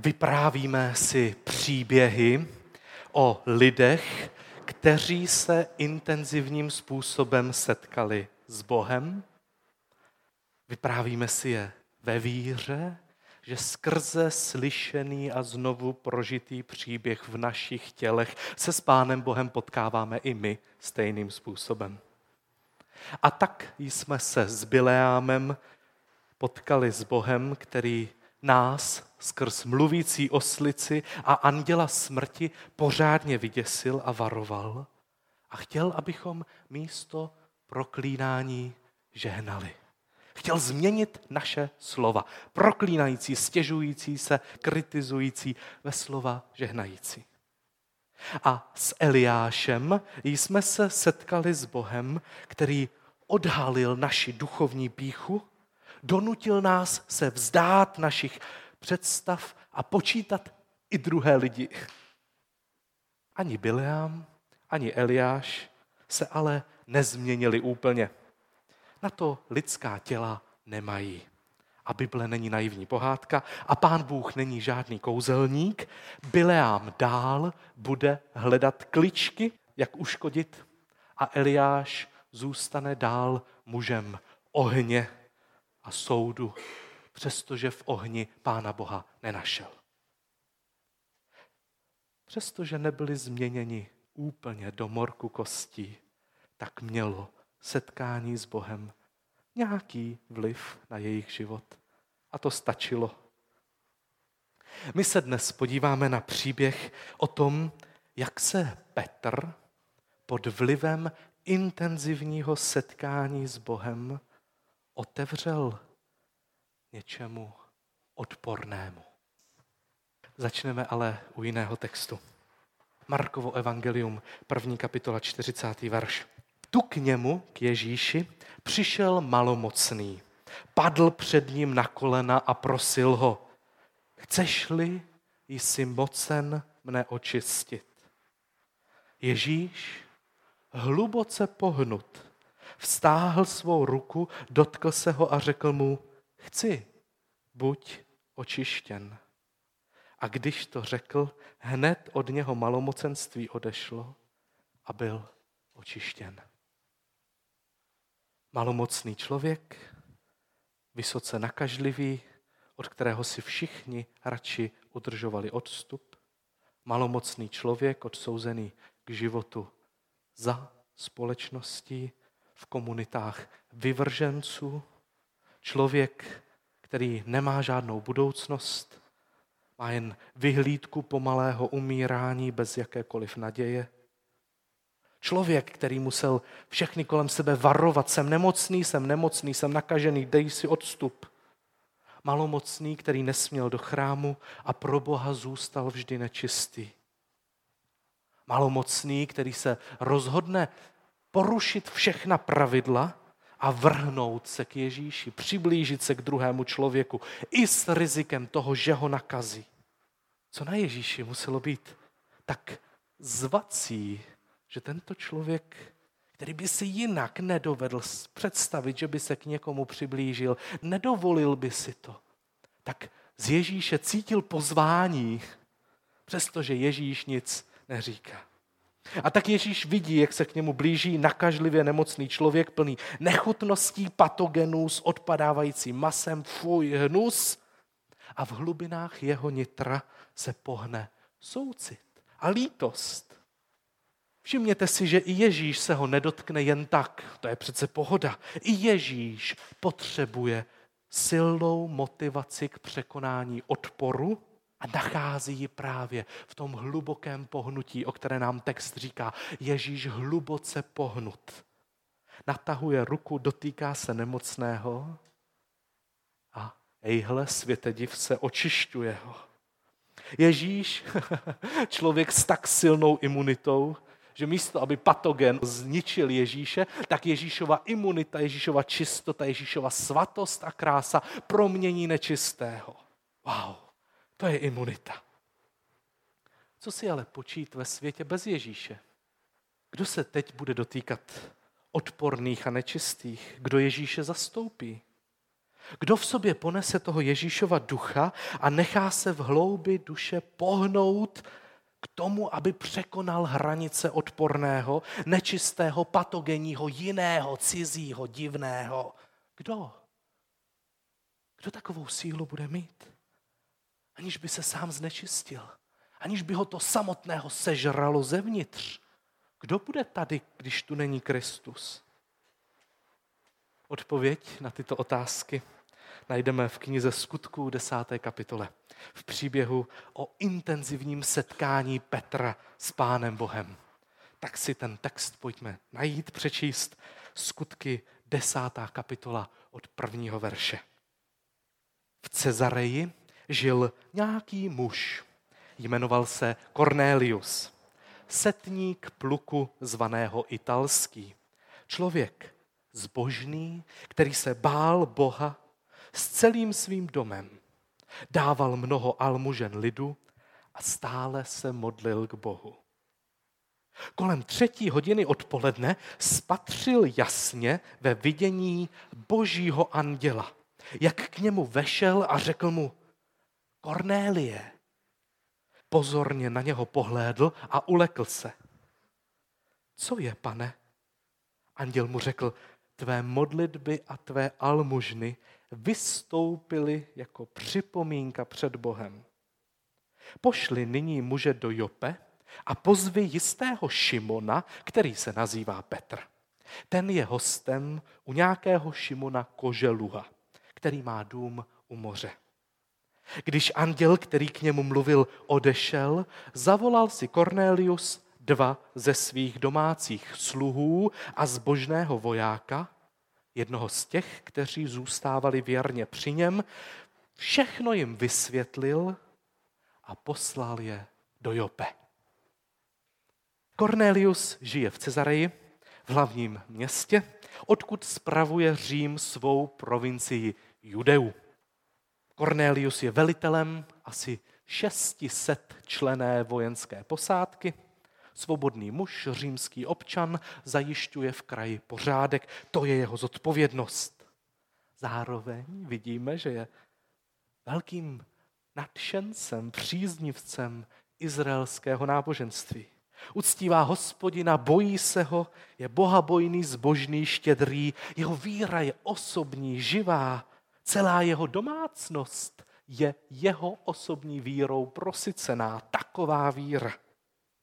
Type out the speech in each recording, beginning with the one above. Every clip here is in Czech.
vyprávíme si příběhy o lidech, kteří se intenzivním způsobem setkali s Bohem. Vyprávíme si je ve víře, že skrze slyšený a znovu prožitý příběh v našich tělech se s Pánem Bohem potkáváme i my stejným způsobem. A tak jsme se s Bileámem potkali s Bohem, který nás skrz mluvící oslici a anděla smrti pořádně vyděsil a varoval a chtěl, abychom místo proklínání žehnali. Chtěl změnit naše slova, proklínající, stěžující se, kritizující ve slova žehnající. A s Eliášem jsme se setkali s Bohem, který odhalil naši duchovní píchu, donutil nás se vzdát našich představ a počítat i druhé lidi. Ani Bileam, ani Eliáš se ale nezměnili úplně. Na to lidská těla nemají. A Bible není naivní pohádka a pán Bůh není žádný kouzelník. Bileám dál bude hledat kličky, jak uškodit a Eliáš zůstane dál mužem ohně a soudu, přestože v ohni Pána Boha nenašel. Přestože nebyli změněni úplně do morku kostí, tak mělo setkání s Bohem nějaký vliv na jejich život. A to stačilo. My se dnes podíváme na příběh o tom, jak se Petr pod vlivem intenzivního setkání s Bohem otevřel něčemu odpornému. Začneme ale u jiného textu. Markovo evangelium, první kapitola, 40. verš. Tu k němu, k Ježíši, přišel malomocný. Padl před ním na kolena a prosil ho, chceš-li jsi mocen mne očistit? Ježíš, hluboce pohnut, Vstáhl svou ruku, dotkl se ho a řekl mu, chci, buď očištěn. A když to řekl, hned od něho malomocenství odešlo a byl očištěn. Malomocný člověk, vysoce nakažlivý, od kterého si všichni radši udržovali odstup. Malomocný člověk, odsouzený k životu za společností, v komunitách vyvrženců, člověk, který nemá žádnou budoucnost, má jen vyhlídku pomalého umírání bez jakékoliv naděje. Člověk, který musel všechny kolem sebe varovat, jsem nemocný, jsem nemocný, jsem nakažený, dej si odstup. Malomocný, který nesměl do chrámu a pro Boha zůstal vždy nečistý. Malomocný, který se rozhodne porušit všechna pravidla a vrhnout se k Ježíši, přiblížit se k druhému člověku i s rizikem toho, že ho nakazí. Co na Ježíši muselo být tak zvací, že tento člověk, který by si jinak nedovedl představit, že by se k někomu přiblížil, nedovolil by si to, tak z Ježíše cítil pozvání, přestože Ježíš nic neříká. A tak Ježíš vidí, jak se k němu blíží nakažlivě nemocný člověk plný nechutností, patogenů s odpadávajícím masem, fuj, hnus. A v hlubinách jeho nitra se pohne soucit a lítost. Všimněte si, že i Ježíš se ho nedotkne jen tak. To je přece pohoda. I Ježíš potřebuje silnou motivaci k překonání odporu a nachází ji právě v tom hlubokém pohnutí, o které nám text říká. Ježíš hluboce pohnut. Natahuje ruku, dotýká se nemocného a ejhle, světediv se očišťuje ho. Ježíš, člověk s tak silnou imunitou, že místo, aby patogen zničil Ježíše, tak Ježíšova imunita, Ježíšova čistota, Ježíšova svatost a krása promění nečistého. Wow. To je imunita. Co si ale počít ve světě bez Ježíše? Kdo se teď bude dotýkat odporných a nečistých? Kdo Ježíše zastoupí? Kdo v sobě ponese toho Ježíšova ducha a nechá se v hloubi duše pohnout k tomu, aby překonal hranice odporného, nečistého, patogenního, jiného, cizího, divného. Kdo? Kdo takovou sílu bude mít? Aniž by se sám znečistil, aniž by ho to samotného sežralo zevnitř. Kdo bude tady, když tu není Kristus? Odpověď na tyto otázky najdeme v knize Skutků 10. kapitole. V příběhu o intenzivním setkání Petra s Pánem Bohem. Tak si ten text pojďme najít, přečíst. Skutky 10. kapitola od prvního verše. V Cezareji žil nějaký muž. Jmenoval se Cornelius. Setník pluku zvaného Italský. Člověk zbožný, který se bál Boha s celým svým domem. Dával mnoho almužen lidu a stále se modlil k Bohu. Kolem třetí hodiny odpoledne spatřil jasně ve vidění božího anděla, jak k němu vešel a řekl mu, Kornélie. Pozorně na něho pohlédl a ulekl se. Co je, pane? Anděl mu řekl, tvé modlitby a tvé almužny vystoupily jako připomínka před Bohem. Pošli nyní muže do Jope a pozvi jistého Šimona, který se nazývá Petr. Ten je hostem u nějakého Šimona Koželuha, který má dům u moře. Když anděl, který k němu mluvil, odešel, zavolal si Cornelius dva ze svých domácích sluhů a zbožného vojáka, jednoho z těch, kteří zůstávali věrně při něm, všechno jim vysvětlil a poslal je do Jope. Cornelius žije v Cezareji, v hlavním městě, odkud spravuje Řím svou provincii Judeu. Cornelius je velitelem asi 600 člené vojenské posádky. Svobodný muž, římský občan, zajišťuje v kraji pořádek. To je jeho zodpovědnost. Zároveň vidíme, že je velkým nadšencem, příznivcem izraelského náboženství. Uctívá hospodina, bojí se ho, je bohabojný, zbožný, štědrý, jeho víra je osobní, živá, Celá jeho domácnost je jeho osobní vírou prosycená. Taková víra.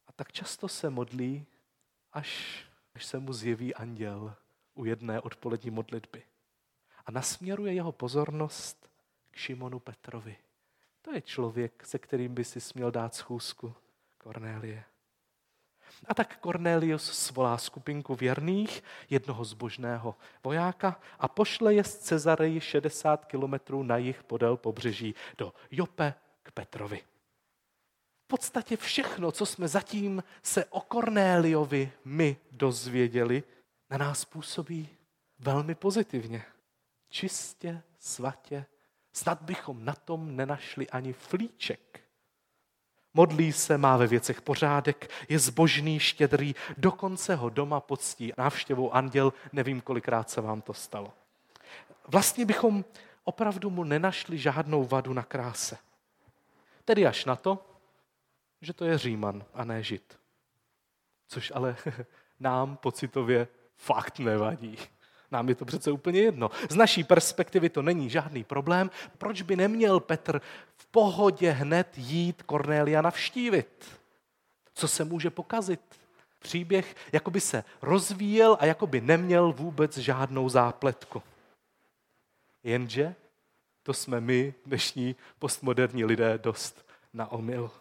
A tak často se modlí, až, až se mu zjeví anděl u jedné odpolední modlitby. A nasměruje jeho pozornost k Šimonu Petrovi. To je člověk, se kterým by si směl dát schůzku, Kornélie. A tak Cornelius svolá skupinku věrných, jednoho zbožného vojáka a pošle je z Cezareji 60 kilometrů na jih podél pobřeží do Jope k Petrovi. V podstatě všechno, co jsme zatím se o Kornéliovi my dozvěděli, na nás působí velmi pozitivně. Čistě, svatě, snad bychom na tom nenašli ani flíček Modlí se, má ve věcech pořádek, je zbožný, štědrý, dokonce ho doma poctí návštěvou anděl, nevím, kolikrát se vám to stalo. Vlastně bychom opravdu mu nenašli žádnou vadu na kráse. Tedy až na to, že to je Říman a ne Žid. Což ale nám pocitově fakt nevadí. Nám je to přece úplně jedno. Z naší perspektivy to není žádný problém. Proč by neměl Petr v pohodě hned jít Kornélia navštívit? Co se může pokazit? Příběh jako by se rozvíjel a jako by neměl vůbec žádnou zápletku. Jenže to jsme my, dnešní postmoderní lidé, dost na omyl.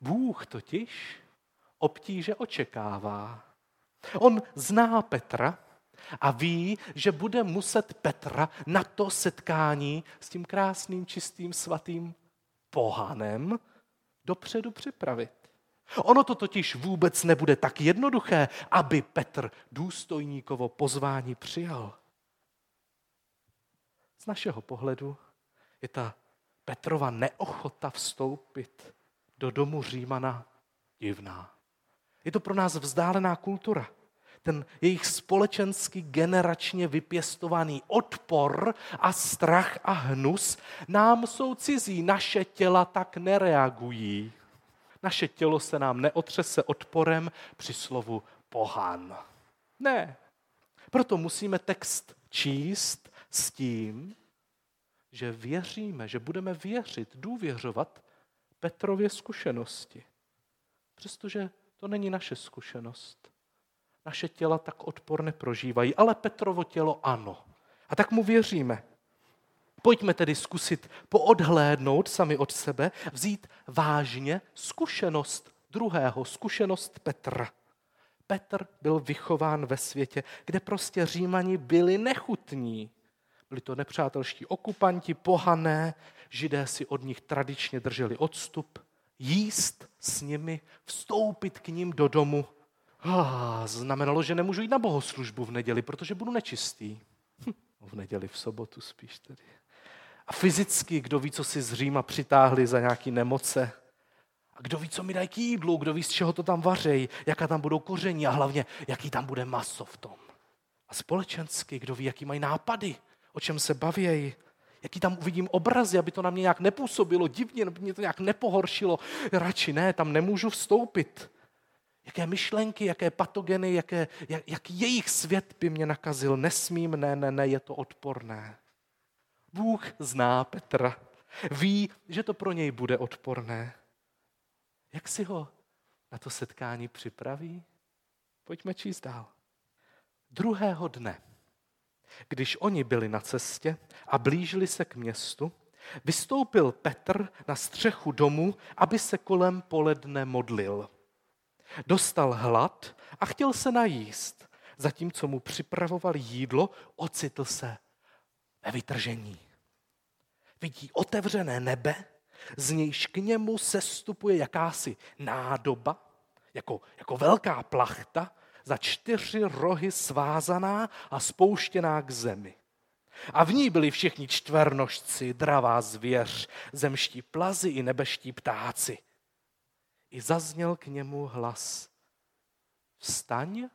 Bůh totiž obtíže očekává. On zná Petra, a ví, že bude muset Petra na to setkání s tím krásným, čistým, svatým pohanem dopředu připravit. Ono to totiž vůbec nebude tak jednoduché, aby Petr důstojníkovo pozvání přijal. Z našeho pohledu je ta Petrova neochota vstoupit do domu Římana divná. Je to pro nás vzdálená kultura. Ten jejich společensky generačně vypěstovaný odpor a strach a hnus nám jsou cizí. Naše těla tak nereagují. Naše tělo se nám neotřese odporem při slovu pohan. Ne. Proto musíme text číst s tím, že věříme, že budeme věřit, důvěřovat Petrově zkušenosti. Přestože to není naše zkušenost. Naše těla tak odpor neprožívají, ale Petrovo tělo ano. A tak mu věříme. Pojďme tedy zkusit poodhlédnout sami od sebe, vzít vážně zkušenost druhého, zkušenost Petra. Petr byl vychován ve světě, kde prostě římani byli nechutní. Byli to nepřátelští okupanti, pohané, židé si od nich tradičně drželi odstup, jíst s nimi, vstoupit k ním do domu. Ah, znamenalo, že nemůžu jít na bohoslužbu v neděli, protože budu nečistý. Hm, v neděli, v sobotu spíš tedy. A fyzicky, kdo ví, co si z Říma přitáhli za nějaké nemoce. A kdo ví, co mi dají k jídlu, kdo ví, z čeho to tam vařejí, jaká tam budou koření a hlavně, jaký tam bude maso v tom. A společensky, kdo ví, jaký mají nápady, o čem se bavějí, jaký tam uvidím obrazy, aby to na mě nějak nepůsobilo divně, aby mě to nějak nepohoršilo. Radši ne, tam nemůžu vstoupit. Jaké myšlenky, jaké patogeny, jaké, jak, jak jejich svět by mě nakazil. Nesmím, ne, ne, ne, je to odporné. Bůh zná Petra. Ví, že to pro něj bude odporné. Jak si ho na to setkání připraví? Pojďme číst dál. Druhého dne když oni byli na cestě a blížili se k městu, vystoupil Petr na střechu domu, aby se kolem poledne modlil. Dostal hlad a chtěl se najíst. Zatímco mu připravoval jídlo, ocitl se ve vytržení. Vidí otevřené nebe, z nějž k němu sestupuje jakási nádoba, jako, jako velká plachta, za čtyři rohy svázaná a spouštěná k zemi. A v ní byli všichni čtvernožci, dravá zvěř, zemští plazy i nebeští ptáci. I zazněl k němu hlas. Vstaň,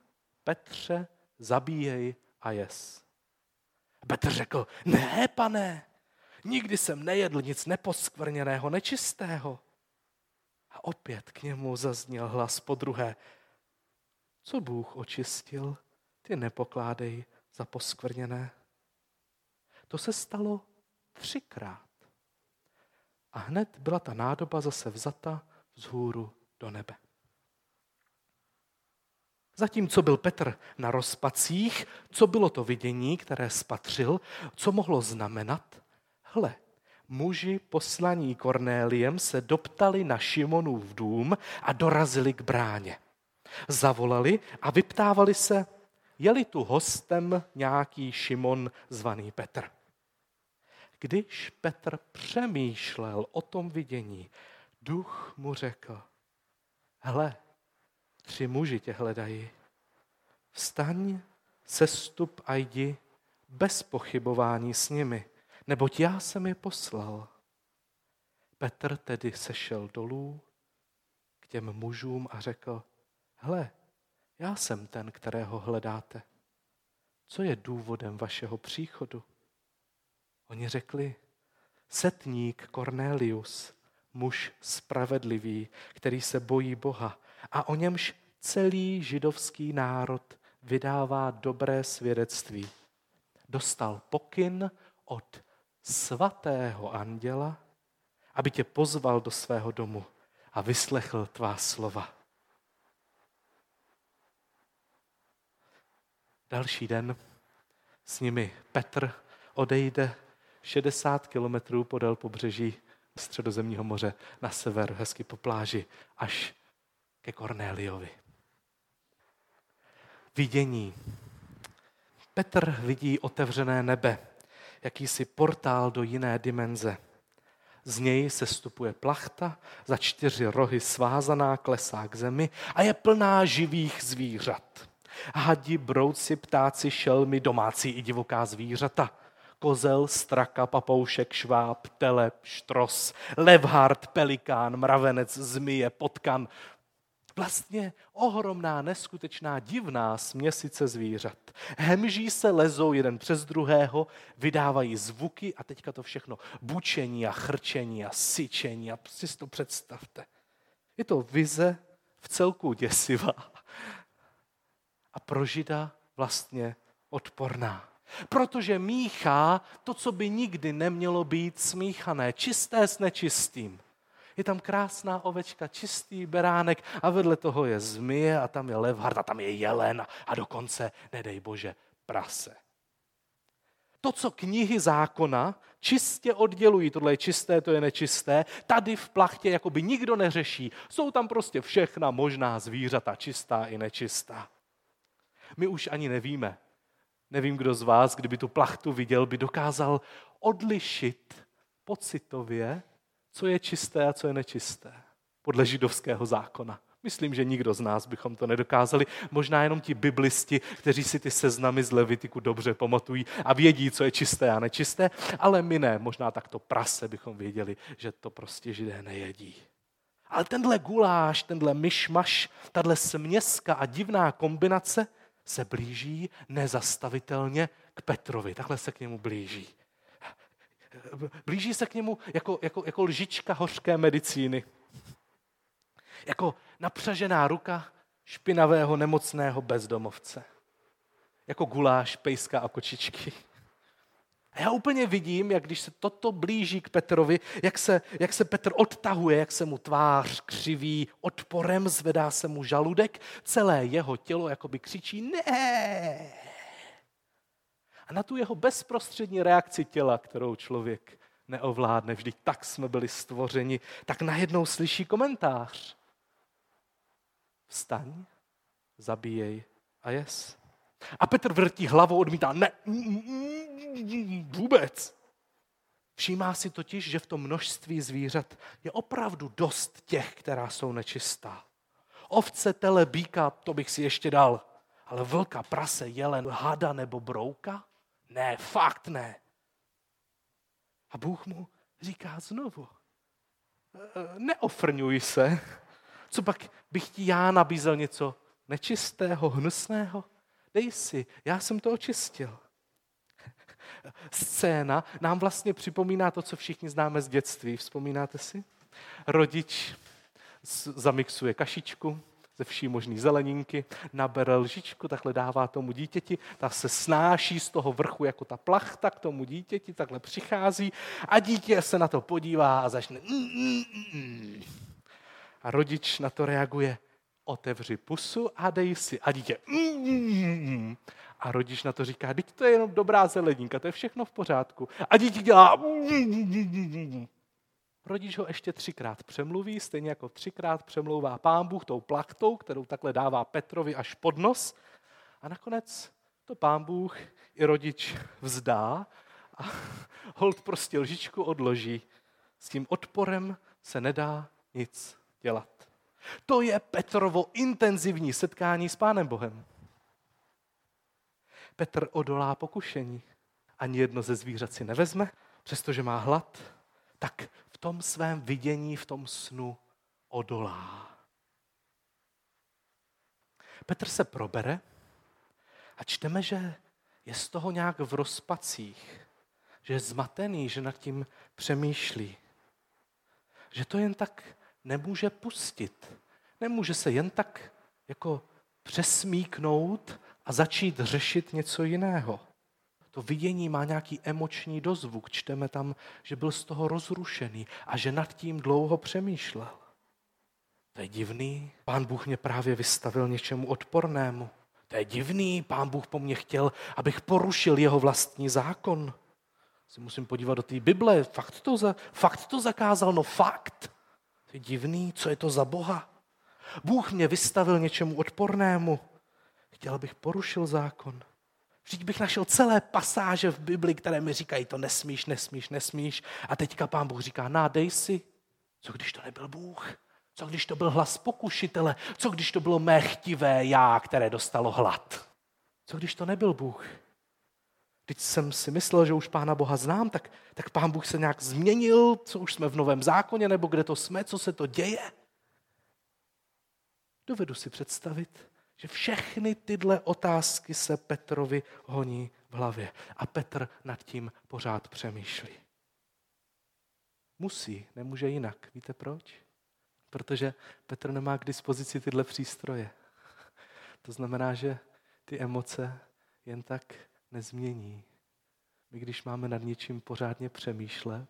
Petře, zabíjej a jes. Petr řekl, ne, pane, nikdy jsem nejedl nic neposkvrněného, nečistého. A opět k němu zazněl hlas po druhé, co Bůh očistil, ty nepokládej za poskvrněné. To se stalo třikrát. A hned byla ta nádoba zase vzata vzhůru do nebe. Zatímco byl Petr na rozpacích, co bylo to vidění, které spatřil, co mohlo znamenat? Hle, muži poslaní Kornéliem se doptali na Šimonův dům a dorazili k bráně zavolali a vyptávali se, je-li tu hostem nějaký Šimon zvaný Petr. Když Petr přemýšlel o tom vidění, duch mu řekl, hle, tři muži tě hledají. Vstaň, sestup a jdi bez pochybování s nimi, neboť já jsem je poslal. Petr tedy sešel dolů k těm mužům a řekl, hle, já jsem ten, kterého hledáte. Co je důvodem vašeho příchodu? Oni řekli, setník Cornelius, muž spravedlivý, který se bojí Boha a o němž celý židovský národ vydává dobré svědectví. Dostal pokyn od svatého anděla, aby tě pozval do svého domu a vyslechl tvá slova. Další den s nimi Petr odejde 60 kilometrů podél pobřeží středozemního moře na sever, hezky po pláži, až ke Kornéliovi. Vidění. Petr vidí otevřené nebe, jakýsi portál do jiné dimenze. Z něj se stupuje plachta, za čtyři rohy svázaná klesá k zemi a je plná živých zvířat. Hadi, brouci, ptáci, šelmy, domácí i divoká zvířata. Kozel, straka, papoušek, šváb, telep, štros, levhard, pelikán, mravenec, zmije, potkan, Vlastně ohromná, neskutečná, divná směsice zvířat. Hemží se, lezou jeden přes druhého, vydávají zvuky a teďka to všechno bučení a chrčení a syčení a si to představte. Je to vize v celku děsivá a pro žida vlastně odporná. Protože míchá to, co by nikdy nemělo být smíchané, čisté s nečistým. Je tam krásná ovečka, čistý beránek a vedle toho je zmije a tam je levhard a tam je jelen a dokonce, nedej bože, prase. To, co knihy zákona čistě oddělují, tohle je čisté, to je nečisté, tady v plachtě jakoby nikdo neřeší. Jsou tam prostě všechna možná zvířata, čistá i nečistá. My už ani nevíme. Nevím, kdo z vás, kdyby tu plachtu viděl, by dokázal odlišit pocitově co je čisté a co je nečisté podle židovského zákona. Myslím, že nikdo z nás bychom to nedokázali. Možná jenom ti biblisti, kteří si ty seznamy z Levitiku dobře pamatují a vědí, co je čisté a nečisté, ale my ne. Možná takto prase bychom věděli, že to prostě židé nejedí. Ale tenhle guláš, tenhle myšmaš, tahle směska a divná kombinace se blíží nezastavitelně k Petrovi. Takhle se k němu blíží blíží se k němu jako, jako, jako lžička hořké medicíny. Jako napřažená ruka špinavého nemocného bezdomovce. Jako guláš, pejska a kočičky. A já úplně vidím, jak když se toto blíží k Petrovi, jak se, jak se Petr odtahuje, jak se mu tvář křiví, odporem zvedá se mu žaludek, celé jeho tělo jakoby křičí ne. A na tu jeho bezprostřední reakci těla, kterou člověk neovládne, vždyť tak jsme byli stvořeni, tak najednou slyší komentář. Vstaň, zabíjej a jes. A Petr vrtí hlavou, odmítá, ne, vůbec. Všímá si totiž, že v tom množství zvířat je opravdu dost těch, která jsou nečistá. Ovce, tele, býka, to bych si ještě dal. Ale vlka, prase, jelen, hada nebo brouka? Ne, fakt ne. A Bůh mu říká znovu, e, neofrňuj se. Co pak bych ti já nabízel něco nečistého, hnusného? Dej si, já jsem to očistil. Scéna nám vlastně připomíná to, co všichni známe z dětství. Vzpomínáte si? Rodič zamixuje kašičku, ze vší možný zeleninky, nabere lžičku, takhle dává tomu dítěti, ta se snáší z toho vrchu jako ta plachta k tomu dítěti, takhle přichází a dítě se na to podívá a začne mm, mm, mm. a rodič na to reaguje, otevři pusu a dej si. A dítě a rodič na to říká, teď to je jenom dobrá zeleninka, to je všechno v pořádku. A dítě dělá Rodič ho ještě třikrát přemluví, stejně jako třikrát přemlouvá pán Bůh tou plachtou, kterou takhle dává Petrovi až pod nos. A nakonec to pán Bůh i rodič vzdá a hold prostě lžičku odloží. S tím odporem se nedá nic dělat. To je Petrovo intenzivní setkání s Pánem Bohem. Petr odolá pokušení. Ani jedno ze zvířat si nevezme, přestože má hlad, tak tom svém vidění, v tom snu odolá. Petr se probere a čteme, že je z toho nějak v rozpacích, že je zmatený, že nad tím přemýšlí. Že to jen tak nemůže pustit. Nemůže se jen tak jako přesmíknout a začít řešit něco jiného to vidění má nějaký emoční dozvuk. Čteme tam, že byl z toho rozrušený a že nad tím dlouho přemýšlel. To je divný. Pán Bůh mě právě vystavil něčemu odpornému. To je divný. Pán Bůh po mně chtěl, abych porušil jeho vlastní zákon. Si musím podívat do té Bible. Fakt to, za, fakt to zakázal? No fakt. Je divný. Co je to za Boha? Bůh mě vystavil něčemu odpornému. Chtěl, abych porušil zákon. Vždyť bych našel celé pasáže v Bibli, které mi říkají, to nesmíš, nesmíš, nesmíš. A teďka pán Bůh říká, nádej si. Co když to nebyl Bůh? Co když to byl hlas pokušitele? Co když to bylo mé chtivé já, které dostalo hlad? Co když to nebyl Bůh? Teď jsem si myslel, že už Pána Boha znám, tak, tak Pán Bůh se nějak změnil, co už jsme v Novém zákoně, nebo kde to jsme, co se to děje? Dovedu si představit, že všechny tyhle otázky se Petrovi honí v hlavě. A Petr nad tím pořád přemýšlí. Musí, nemůže jinak. Víte proč? Protože Petr nemá k dispozici tyhle přístroje. To znamená, že ty emoce jen tak nezmění. My, když máme nad něčím pořádně přemýšlet,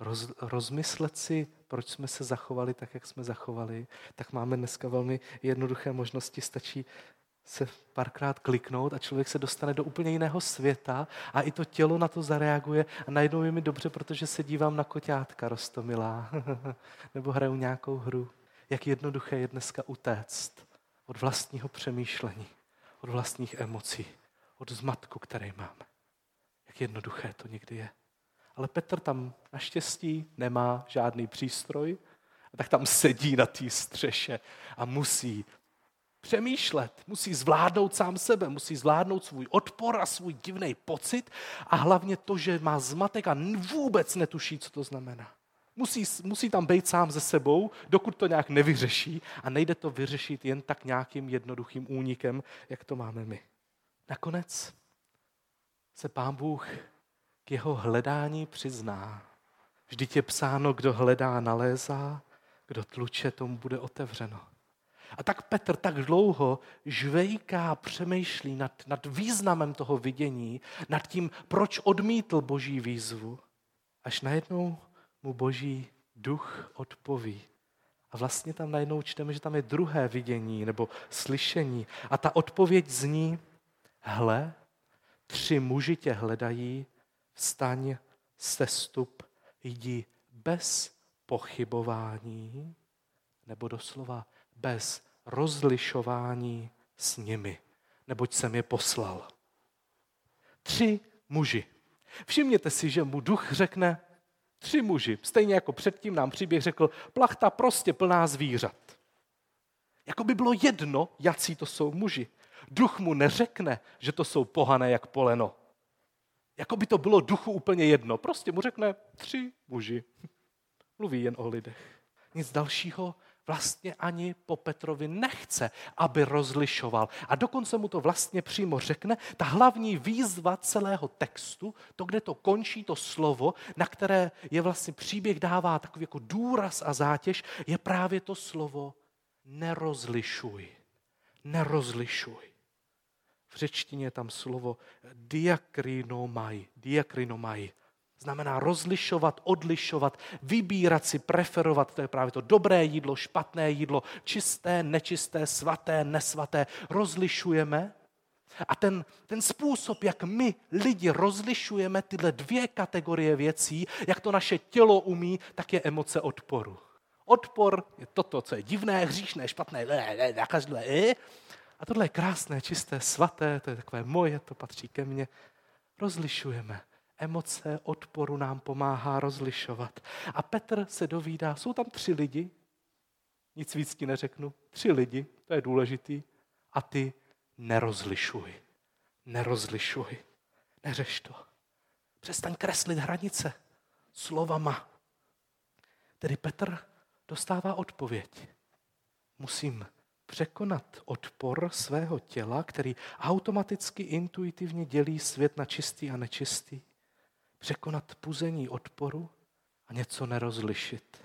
roz, rozmyslet si, proč jsme se zachovali tak, jak jsme zachovali, tak máme dneska velmi jednoduché možnosti. Stačí se párkrát kliknout a člověk se dostane do úplně jiného světa a i to tělo na to zareaguje a najednou je mi dobře, protože se dívám na koťátka rostomilá nebo hraju nějakou hru. Jak jednoduché je dneska utéct od vlastního přemýšlení, od vlastních emocí, od zmatku, který máme. Jak jednoduché to někdy je. Ale Petr tam naštěstí nemá žádný přístroj, tak tam sedí na té střeše a musí přemýšlet, musí zvládnout sám sebe, musí zvládnout svůj odpor a svůj divný pocit a hlavně to, že má zmatek a vůbec netuší, co to znamená. Musí, musí tam být sám ze sebou, dokud to nějak nevyřeší a nejde to vyřešit jen tak nějakým jednoduchým únikem, jak to máme my. Nakonec se pán Bůh k jeho hledání přizná. Vždyť je psáno, kdo hledá, nalézá, kdo tluče, tomu bude otevřeno. A tak Petr tak dlouho žvejká, přemýšlí nad, nad významem toho vidění, nad tím, proč odmítl boží výzvu, až najednou mu boží duch odpoví. A vlastně tam najednou čteme, že tam je druhé vidění nebo slyšení. A ta odpověď zní, hle, tři muži tě hledají, vstaň, sestup, jdi bez pochybování, nebo doslova bez rozlišování s nimi, neboť jsem je poslal. Tři muži. Všimněte si, že mu duch řekne tři muži. Stejně jako předtím nám příběh řekl, plachta prostě plná zvířat. Jako by bylo jedno, jací to jsou muži. Duch mu neřekne, že to jsou pohané jak poleno. Jako by to bylo duchu úplně jedno. Prostě mu řekne tři muži. Mluví jen o lidech. Nic dalšího vlastně ani po Petrovi nechce, aby rozlišoval. A dokonce mu to vlastně přímo řekne, ta hlavní výzva celého textu, to, kde to končí, to slovo, na které je vlastně příběh dává takový jako důraz a zátěž, je právě to slovo nerozlišuj. Nerozlišuj. V řečtině je tam slovo diakrinomai. Diakrinomai Znamená rozlišovat, odlišovat, vybírat si, preferovat. To je právě to dobré jídlo, špatné jídlo, čisté, nečisté, svaté, nesvaté. Rozlišujeme. A ten, ten způsob, jak my lidi rozlišujeme tyhle dvě kategorie věcí, jak to naše tělo umí, tak je emoce odporu. Odpor je toto, co je divné, hříšné, špatné, nakazlé. A tohle je krásné, čisté, svaté, to je takové moje, to patří ke mně. Rozlišujeme emoce odporu nám pomáhá rozlišovat. A Petr se dovídá, jsou tam tři lidi, nic víc ti neřeknu, tři lidi, to je důležitý, a ty nerozlišuj. Nerozlišuj. Neřeš to. Přestaň kreslit hranice slovama. Tedy Petr dostává odpověď. Musím překonat odpor svého těla, který automaticky intuitivně dělí svět na čistý a nečistý překonat puzení odporu a něco nerozlišit.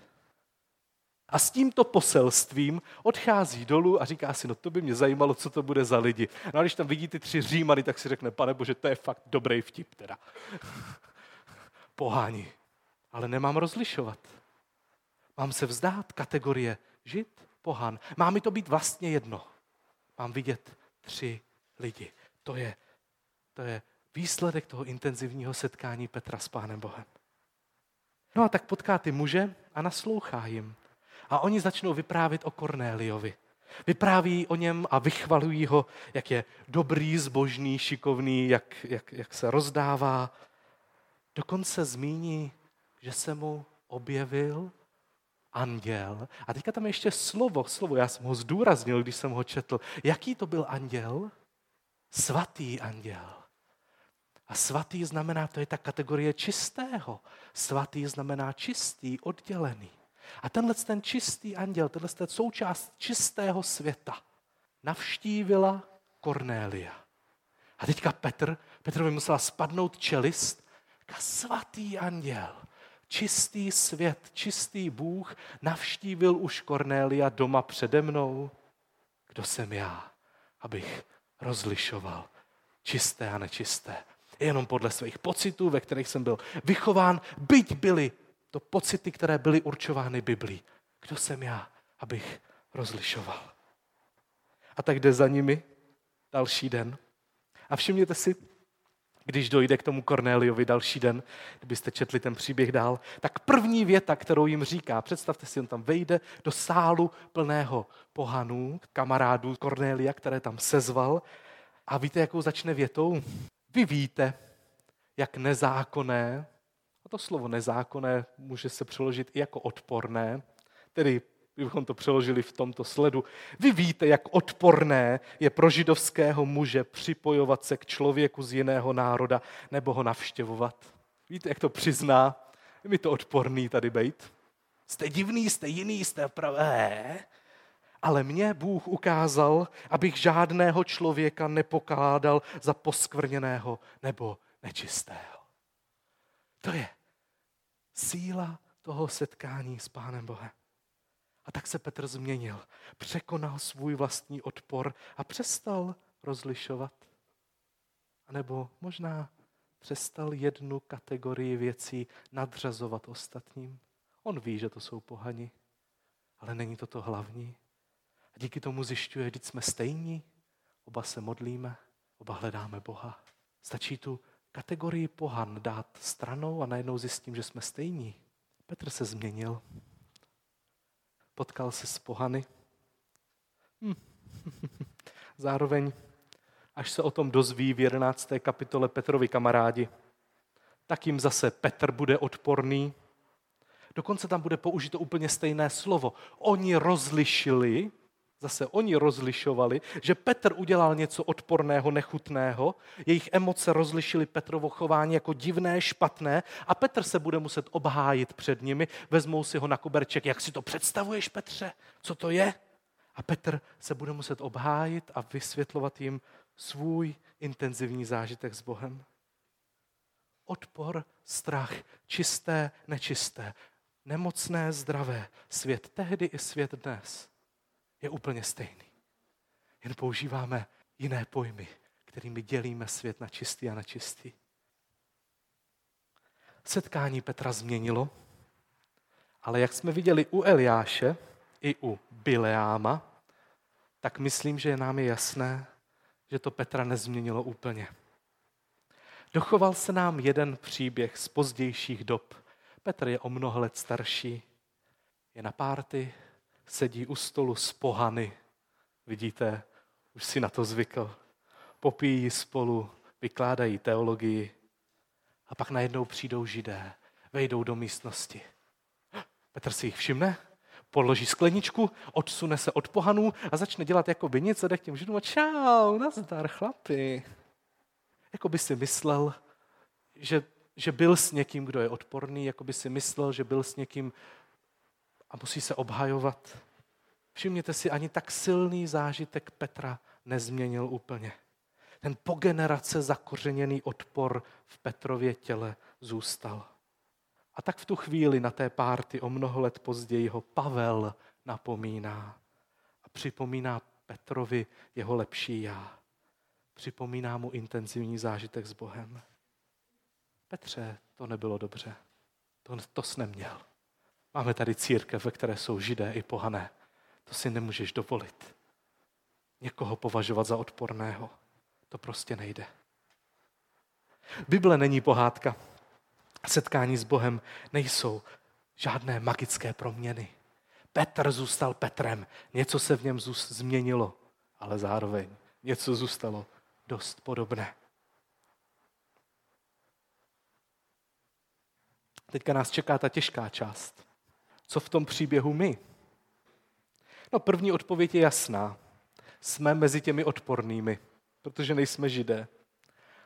A s tímto poselstvím odchází dolů a říká si, no to by mě zajímalo, co to bude za lidi. No a když tam vidí ty tři římany, tak si řekne, pane bože, to je fakt dobrý vtip teda. Pohání. Ale nemám rozlišovat. Mám se vzdát kategorie žid, pohan. Má mi to být vlastně jedno. Mám vidět tři lidi. To je, to je výsledek toho intenzivního setkání Petra s Pánem Bohem. No a tak potká ty muže a naslouchá jim. A oni začnou vyprávět o Kornéliovi. Vypráví o něm a vychvalují ho, jak je dobrý, zbožný, šikovný, jak, jak, jak se rozdává. Dokonce zmíní, že se mu objevil anděl. A teďka tam ještě slovo, slovo, já jsem ho zdůraznil, když jsem ho četl. Jaký to byl anděl? Svatý anděl. A svatý znamená, to je ta kategorie čistého. Svatý znamená čistý, oddělený. A tenhle ten čistý anděl, tenhle ten součást čistého světa, navštívila Kornélia. A teďka Petr, Petrovi musela spadnout čelist, a svatý anděl, čistý svět, čistý Bůh navštívil už Kornélia doma přede mnou. Kdo jsem já, abych rozlišoval čisté a nečisté. Jenom podle svých pocitů, ve kterých jsem byl vychován, byť byly to pocity, které byly určovány Biblí. Kdo jsem já, abych rozlišoval? A tak jde za nimi další den. A všimněte si, když dojde k tomu Kornéliovi další den, kdybyste četli ten příběh dál, tak první věta, kterou jim říká, představte si, on tam vejde do sálu plného pohanů, kamarádů Kornélia, které tam sezval a víte, jakou začne větou? Vy víte, jak nezákonné, a to slovo nezákonné může se přeložit i jako odporné, tedy kdybychom to přeložili v tomto sledu. Vy víte, jak odporné je pro židovského muže připojovat se k člověku z jiného národa nebo ho navštěvovat. Víte, jak to přizná? Je mi to odporný tady bejt. Jste divný, jste jiný, jste pravé. Ale mě Bůh ukázal, abych žádného člověka nepokládal za poskvrněného nebo nečistého. To je síla toho setkání s Pánem Bohem. A tak se Petr změnil. Překonal svůj vlastní odpor a přestal rozlišovat. A nebo možná přestal jednu kategorii věcí nadřazovat ostatním. On ví, že to jsou pohani, ale není to to hlavní. A díky tomu zjišťuje, že jsme stejní, oba se modlíme, oba hledáme Boha. Stačí tu kategorii pohan dát stranou a najednou zjistím, že jsme stejní. Petr se změnil potkal se s pohany. Hm. Zároveň, až se o tom dozví v 11. kapitole Petrovi kamarádi, tak jim zase Petr bude odporný. Dokonce tam bude použito úplně stejné slovo. Oni rozlišili Zase oni rozlišovali, že Petr udělal něco odporného, nechutného, jejich emoce rozlišili Petrovo chování jako divné, špatné a Petr se bude muset obhájit před nimi, vezmou si ho na koberček. Jak si to představuješ, Petře? Co to je? A Petr se bude muset obhájit a vysvětlovat jim svůj intenzivní zážitek s Bohem. Odpor, strach, čisté, nečisté, nemocné, zdravé, svět tehdy i svět dnes – je úplně stejný. Jen používáme jiné pojmy, kterými dělíme svět na čistý a na čistý. Setkání Petra změnilo, ale jak jsme viděli u Eliáše i u Bileáma, tak myslím, že nám je jasné, že to Petra nezměnilo úplně. Dochoval se nám jeden příběh z pozdějších dob. Petr je o mnoho let starší, je na párty, sedí u stolu s pohany. Vidíte, už si na to zvykl. Popíjí spolu, vykládají teologii a pak najednou přijdou židé, vejdou do místnosti. Petr si jich všimne, položí skleničku, odsune se od pohanů a začne dělat jako by nic a jde k těm židům a čau, nazdar chlapi. Jako by si myslel, že, že byl s někým, kdo je odporný, jako by si myslel, že byl s někým, a musí se obhajovat. Všimněte si, ani tak silný zážitek Petra nezměnil úplně. Ten po generace zakořeněný odpor v Petrově těle zůstal. A tak v tu chvíli na té párty o mnoho let později ho Pavel napomíná a připomíná Petrovi jeho lepší já. Připomíná mu intenzivní zážitek s Bohem. Petře, to nebylo dobře. To, to jsi neměl. Máme tady církev, ve které jsou židé i pohané. To si nemůžeš dovolit. Někoho považovat za odporného. To prostě nejde. Bible není pohádka. Setkání s Bohem nejsou žádné magické proměny. Petr zůstal Petrem. Něco se v něm změnilo, ale zároveň něco zůstalo dost podobné. Teďka nás čeká ta těžká část. Co v tom příběhu my? No první odpověď je jasná. Jsme mezi těmi odpornými, protože nejsme židé.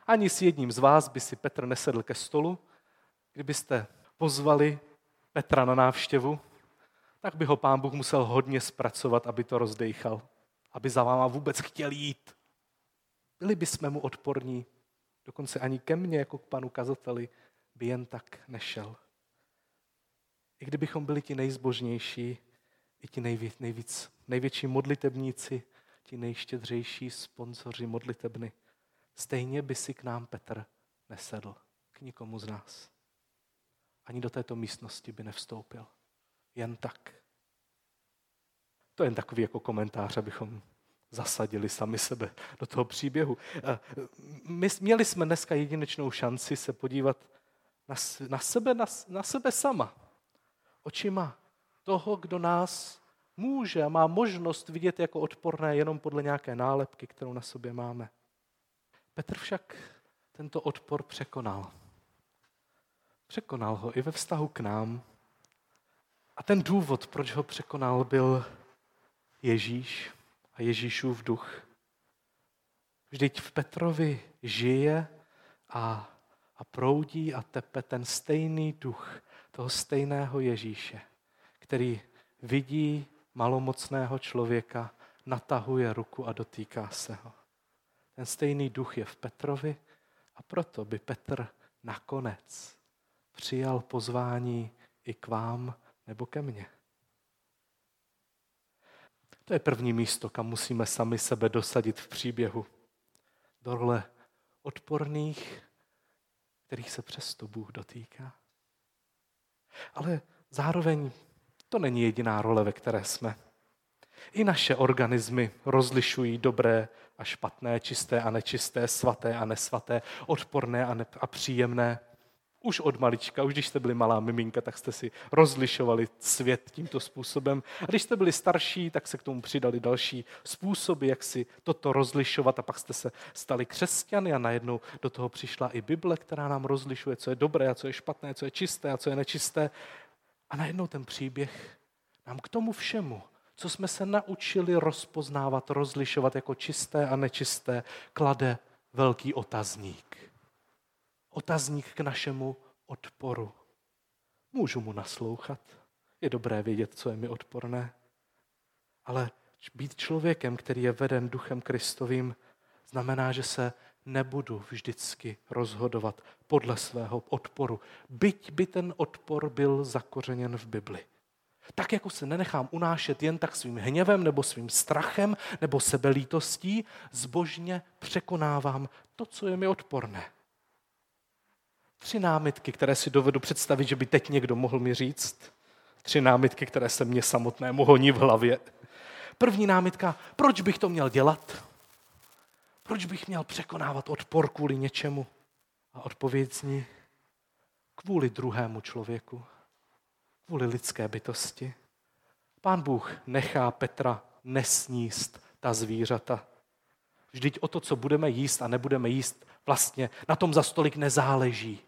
Ani s jedním z vás by si Petr nesedl ke stolu, kdybyste pozvali Petra na návštěvu tak by ho pán Bůh musel hodně zpracovat, aby to rozdejchal, aby za váma vůbec chtěl jít. Byli bychom mu odporní, dokonce ani ke mně, jako k panu kazateli, by jen tak nešel. I kdybychom byli ti nejzbožnější, i ti nejvíc, nejvíc, největší modlitebníci, ti nejštědřejší sponzoři modlitebny, stejně by si k nám Petr nesedl, k nikomu z nás. Ani do této místnosti by nevstoupil. Jen tak. To je jen takový jako komentář, abychom zasadili sami sebe do toho příběhu. Eh, my měli jsme dneska jedinečnou šanci se podívat na, na, sebe, na, na sebe sama. Očima toho, kdo nás může a má možnost vidět jako odporné jenom podle nějaké nálepky, kterou na sobě máme. Petr však tento odpor překonal. Překonal ho i ve vztahu k nám. A ten důvod, proč ho překonal, byl Ježíš a Ježíšův duch. Vždyť v Petrovi žije a, a proudí a tepe ten stejný duch toho stejného Ježíše, který vidí malomocného člověka, natahuje ruku a dotýká se ho. Ten stejný duch je v Petrovi a proto by Petr nakonec přijal pozvání i k vám nebo ke mně. To je první místo, kam musíme sami sebe dosadit v příběhu. Do role odporných, kterých se přesto Bůh dotýká. Ale zároveň to není jediná role, ve které jsme. I naše organismy rozlišují dobré a špatné, čisté a nečisté, svaté a nesvaté, odporné a, ne- a příjemné. Už od malička, už když jste byli malá miminka, tak jste si rozlišovali svět tímto způsobem. A když jste byli starší, tak se k tomu přidali další způsoby, jak si toto rozlišovat. A pak jste se stali křesťany a najednou do toho přišla i Bible, která nám rozlišuje, co je dobré a co je špatné, co je čisté a co je nečisté. A najednou ten příběh nám k tomu všemu, co jsme se naučili rozpoznávat, rozlišovat jako čisté a nečisté, klade velký otazník otazník k našemu odporu. Můžu mu naslouchat, je dobré vědět, co je mi odporné, ale být člověkem, který je veden duchem Kristovým, znamená, že se nebudu vždycky rozhodovat podle svého odporu, byť by ten odpor byl zakořeněn v Bibli. Tak jako se nenechám unášet jen tak svým hněvem nebo svým strachem nebo sebelítostí, zbožně překonávám to, co je mi odporné. Tři námitky, které si dovedu představit, že by teď někdo mohl mi říct. Tři námitky, které se mě samotnému honí v hlavě. První námitka, proč bych to měl dělat? Proč bych měl překonávat odpor kvůli něčemu? A odpověď zní, kvůli druhému člověku, kvůli lidské bytosti. Pán Bůh nechá Petra nesníst ta zvířata. Vždyť o to, co budeme jíst a nebudeme jíst, vlastně na tom za stolik nezáleží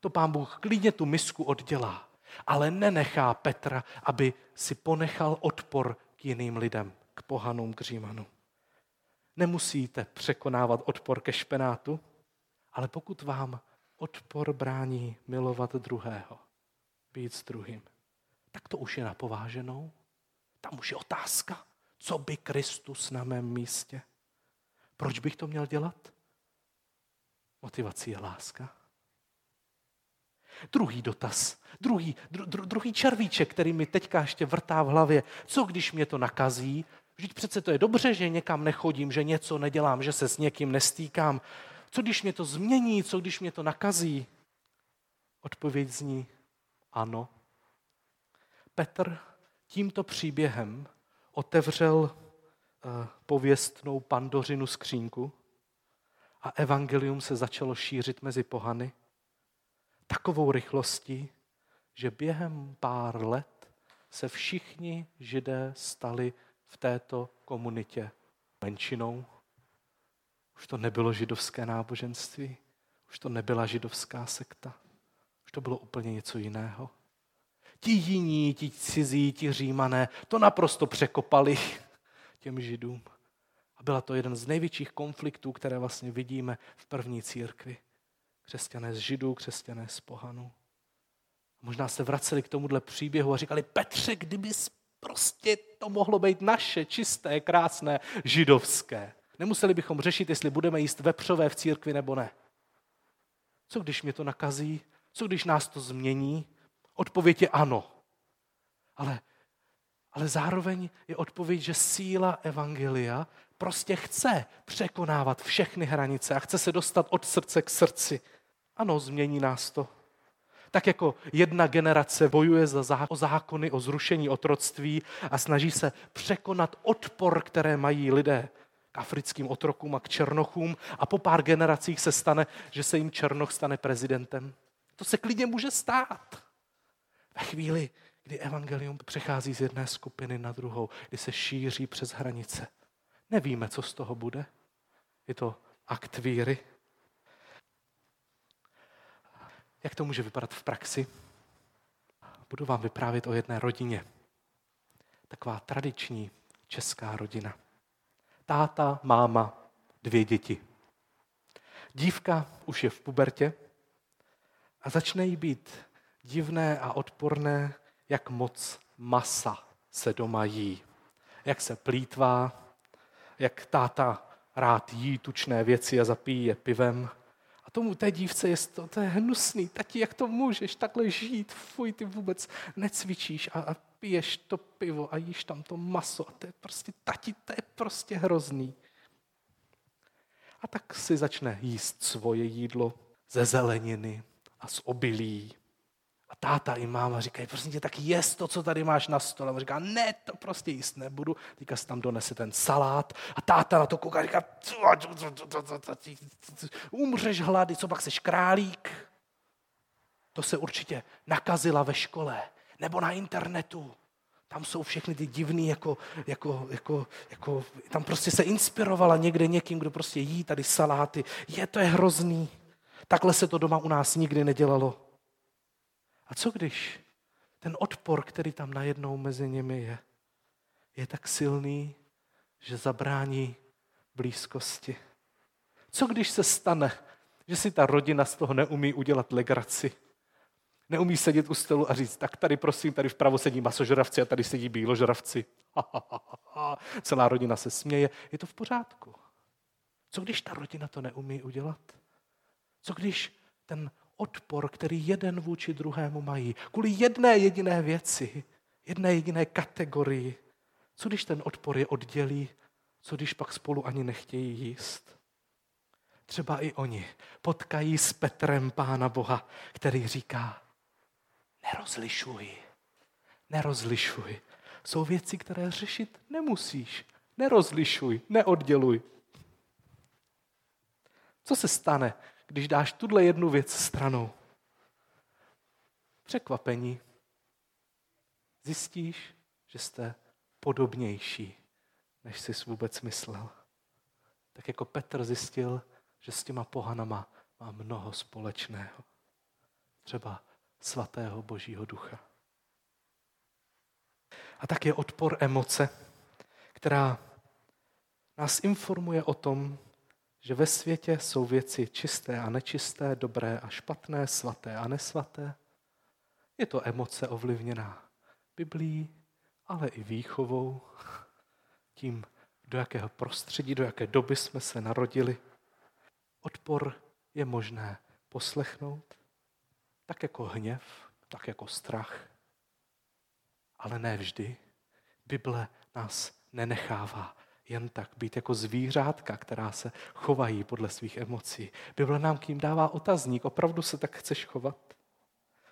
to pán Bůh klidně tu misku oddělá, ale nenechá Petra, aby si ponechal odpor k jiným lidem, k pohanům, k římanům. Nemusíte překonávat odpor ke špenátu, ale pokud vám odpor brání milovat druhého, být s druhým, tak to už je napováženou. Tam už je otázka, co by Kristus na mém místě. Proč bych to měl dělat? Motivací je láska. Druhý dotaz, druhý, dru, dru, druhý červíček, který mi teďka ještě vrtá v hlavě. Co když mě to nakazí? Vždyť přece to je dobře, že někam nechodím, že něco nedělám, že se s někým nestýkám. Co když mě to změní, co když mě to nakazí? Odpověď zní ano. Petr tímto příběhem otevřel eh, pověstnou pandořinu skřínku a evangelium se začalo šířit mezi pohany takovou rychlostí, že během pár let se všichni židé stali v této komunitě menšinou. Už to nebylo židovské náboženství, už to nebyla židovská sekta, už to bylo úplně něco jiného. Ti jiní, ti cizí, ti římané, to naprosto překopali těm židům. A byla to jeden z největších konfliktů, které vlastně vidíme v první církvi. Křesťané z židů, křesťané z pohanů. Možná se vraceli k tomuhle příběhu a říkali, Petře, kdyby prostě to mohlo být naše, čisté, krásné, židovské. Nemuseli bychom řešit, jestli budeme jíst vepřové v církvi nebo ne. Co když mě to nakazí? Co když nás to změní? Odpověď je ano. Ale, ale zároveň je odpověď, že síla Evangelia prostě chce překonávat všechny hranice a chce se dostat od srdce k srdci. Ano, změní nás to. Tak jako jedna generace bojuje za o zákony o zrušení otroctví a snaží se překonat odpor, které mají lidé k africkým otrokům a k černochům a po pár generacích se stane, že se jim černoch stane prezidentem. To se klidně může stát. Ve chvíli, kdy evangelium přechází z jedné skupiny na druhou, kdy se šíří přes hranice. Nevíme, co z toho bude. Je to akt víry. Jak to může vypadat v praxi? Budu vám vyprávět o jedné rodině. Taková tradiční česká rodina. Táta, máma, dvě děti. Dívka už je v pubertě a začne jí být divné a odporné, jak moc masa se doma jí. Jak se plítvá, jak táta rád jí tučné věci a zapíjí je pivem. Tomu té dívce je to, to je hnusný. Tati, jak to můžeš takhle žít? Fuj, ty vůbec necvičíš a, a piješ to pivo a jíš tam to maso. A to je prostě, tati, to je prostě hrozný. A tak si začne jíst svoje jídlo ze zeleniny a z obilí a táta i máma říkají, prosím tě, tak jest to, co tady máš na stole. A říká, ne, to prostě jíst nebudu. Teďka si tam donese ten salát a táta na to kouká a říká, umřeš hlady, co pak seš králík? To se určitě nakazila ve škole nebo na internetu. Tam jsou všechny ty divný, jako, jako, jako, jako, tam prostě se inspirovala někde někým, kdo prostě jí tady saláty. Je, to je hrozný. Takhle se to doma u nás nikdy nedělalo. A co když ten odpor, který tam najednou mezi nimi je, je tak silný, že zabrání blízkosti? Co když se stane, že si ta rodina z toho neumí udělat legraci? Neumí sedět u stolu a říct, tak tady prosím, tady vpravo sedí masožravci a tady sedí bíložravci. Celá rodina se směje. Je to v pořádku. Co když ta rodina to neumí udělat? Co když ten odpor, který jeden vůči druhému mají. Kvůli jedné jediné věci, jedné jediné kategorii. Co když ten odpor je oddělí? Co když pak spolu ani nechtějí jíst? Třeba i oni potkají s Petrem Pána Boha, který říká, nerozlišuj, nerozlišuj. Jsou věci, které řešit nemusíš. Nerozlišuj, neodděluj. Co se stane, když dáš tuhle jednu věc stranou. Překvapení. Zjistíš, že jste podobnější, než jsi vůbec myslel. Tak jako Petr zjistil, že s těma pohanama má mnoho společného. Třeba svatého božího ducha. A tak je odpor emoce, která nás informuje o tom, že ve světě jsou věci čisté a nečisté, dobré a špatné, svaté a nesvaté. Je to emoce ovlivněná Biblí, ale i výchovou, tím, do jakého prostředí, do jaké doby jsme se narodili. Odpor je možné poslechnout, tak jako hněv, tak jako strach, ale ne vždy. Bible nás nenechává jen tak být jako zvířátka, která se chovají podle svých emocí. Bible nám k ním dává otazník, opravdu se tak chceš chovat?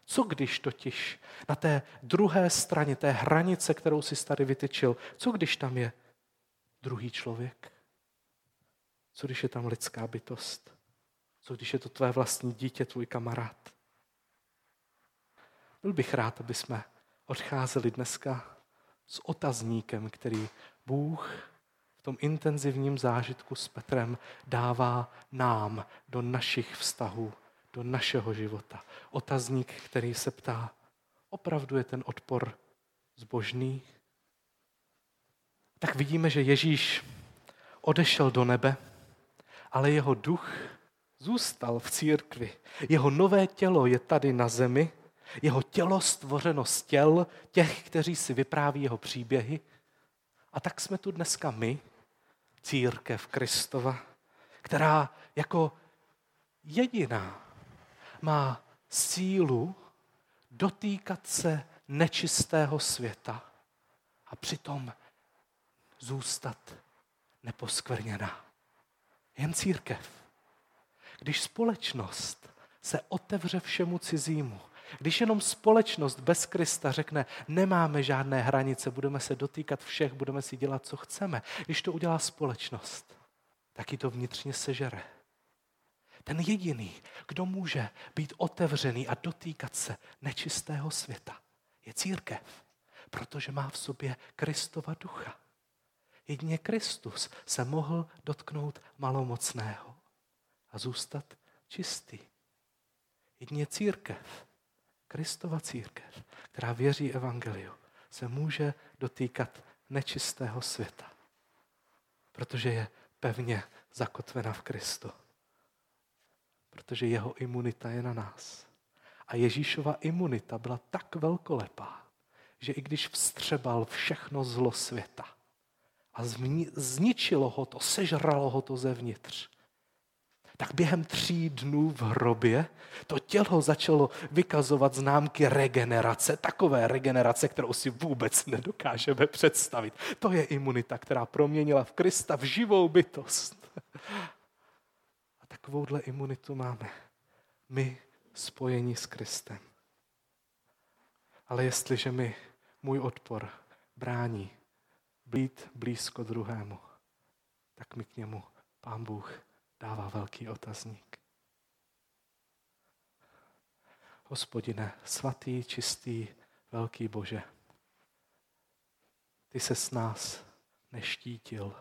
Co když totiž na té druhé straně, té hranice, kterou si tady vytyčil, co když tam je druhý člověk? Co když je tam lidská bytost? Co když je to tvé vlastní dítě, tvůj kamarád? Byl bych rád, aby jsme odcházeli dneska s otazníkem, který Bůh tom intenzivním zážitku s Petrem dává nám do našich vztahů, do našeho života. Otazník, který se ptá, opravdu je ten odpor zbožný? Tak vidíme, že Ježíš odešel do nebe, ale jeho duch zůstal v církvi. Jeho nové tělo je tady na zemi Jeho tělo stvořeno z těl těch, kteří si vypráví jeho příběhy. A tak jsme tu dneska my, církev Kristova, která jako jediná má sílu dotýkat se nečistého světa a přitom zůstat neposkvrněná. Jen církev. Když společnost se otevře všemu cizímu, když jenom společnost bez Krista řekne, nemáme žádné hranice, budeme se dotýkat všech, budeme si dělat, co chceme. Když to udělá společnost, tak ji to vnitřně sežere. Ten jediný, kdo může být otevřený a dotýkat se nečistého světa, je církev, protože má v sobě Kristova ducha. Jedině Kristus se mohl dotknout malomocného a zůstat čistý. Jedině církev, Kristova církev, která věří evangeliu, se může dotýkat nečistého světa, protože je pevně zakotvena v Kristu. Protože jeho imunita je na nás. A Ježíšova imunita byla tak velkolepá, že i když vstřebal všechno zlo světa a zničilo ho to, sežralo ho to zevnitř, tak během tří dnů v hrobě to tělo začalo vykazovat známky regenerace, takové regenerace, kterou si vůbec nedokážeme představit. To je imunita, která proměnila v Krista v živou bytost. A takovouhle imunitu máme my spojení s Kristem. Ale jestliže mi můj odpor brání být blízko druhému, tak mi k němu Pán Bůh dává velký otazník. Hospodine, svatý, čistý, velký Bože, ty se s nás neštítil.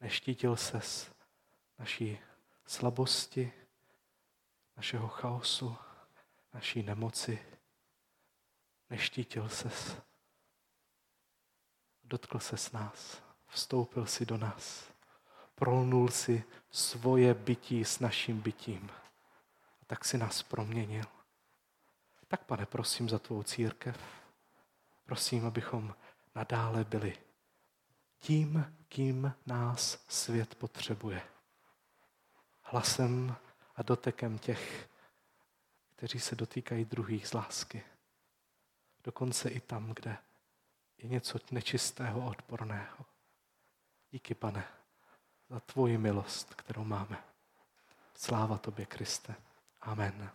Neštítil se s naší slabosti, našeho chaosu, naší nemoci. Neštítil ses. Dotkl se s nás. Vstoupil si do nás prolnul si svoje bytí s naším bytím. A tak si nás proměnil. Tak, pane, prosím za tvou církev. Prosím, abychom nadále byli tím, kým nás svět potřebuje. Hlasem a dotekem těch, kteří se dotýkají druhých z lásky. Dokonce i tam, kde je něco nečistého, odporného. Díky, pane za tvoji milost, kterou máme. Sláva tobě, Kriste. Amen.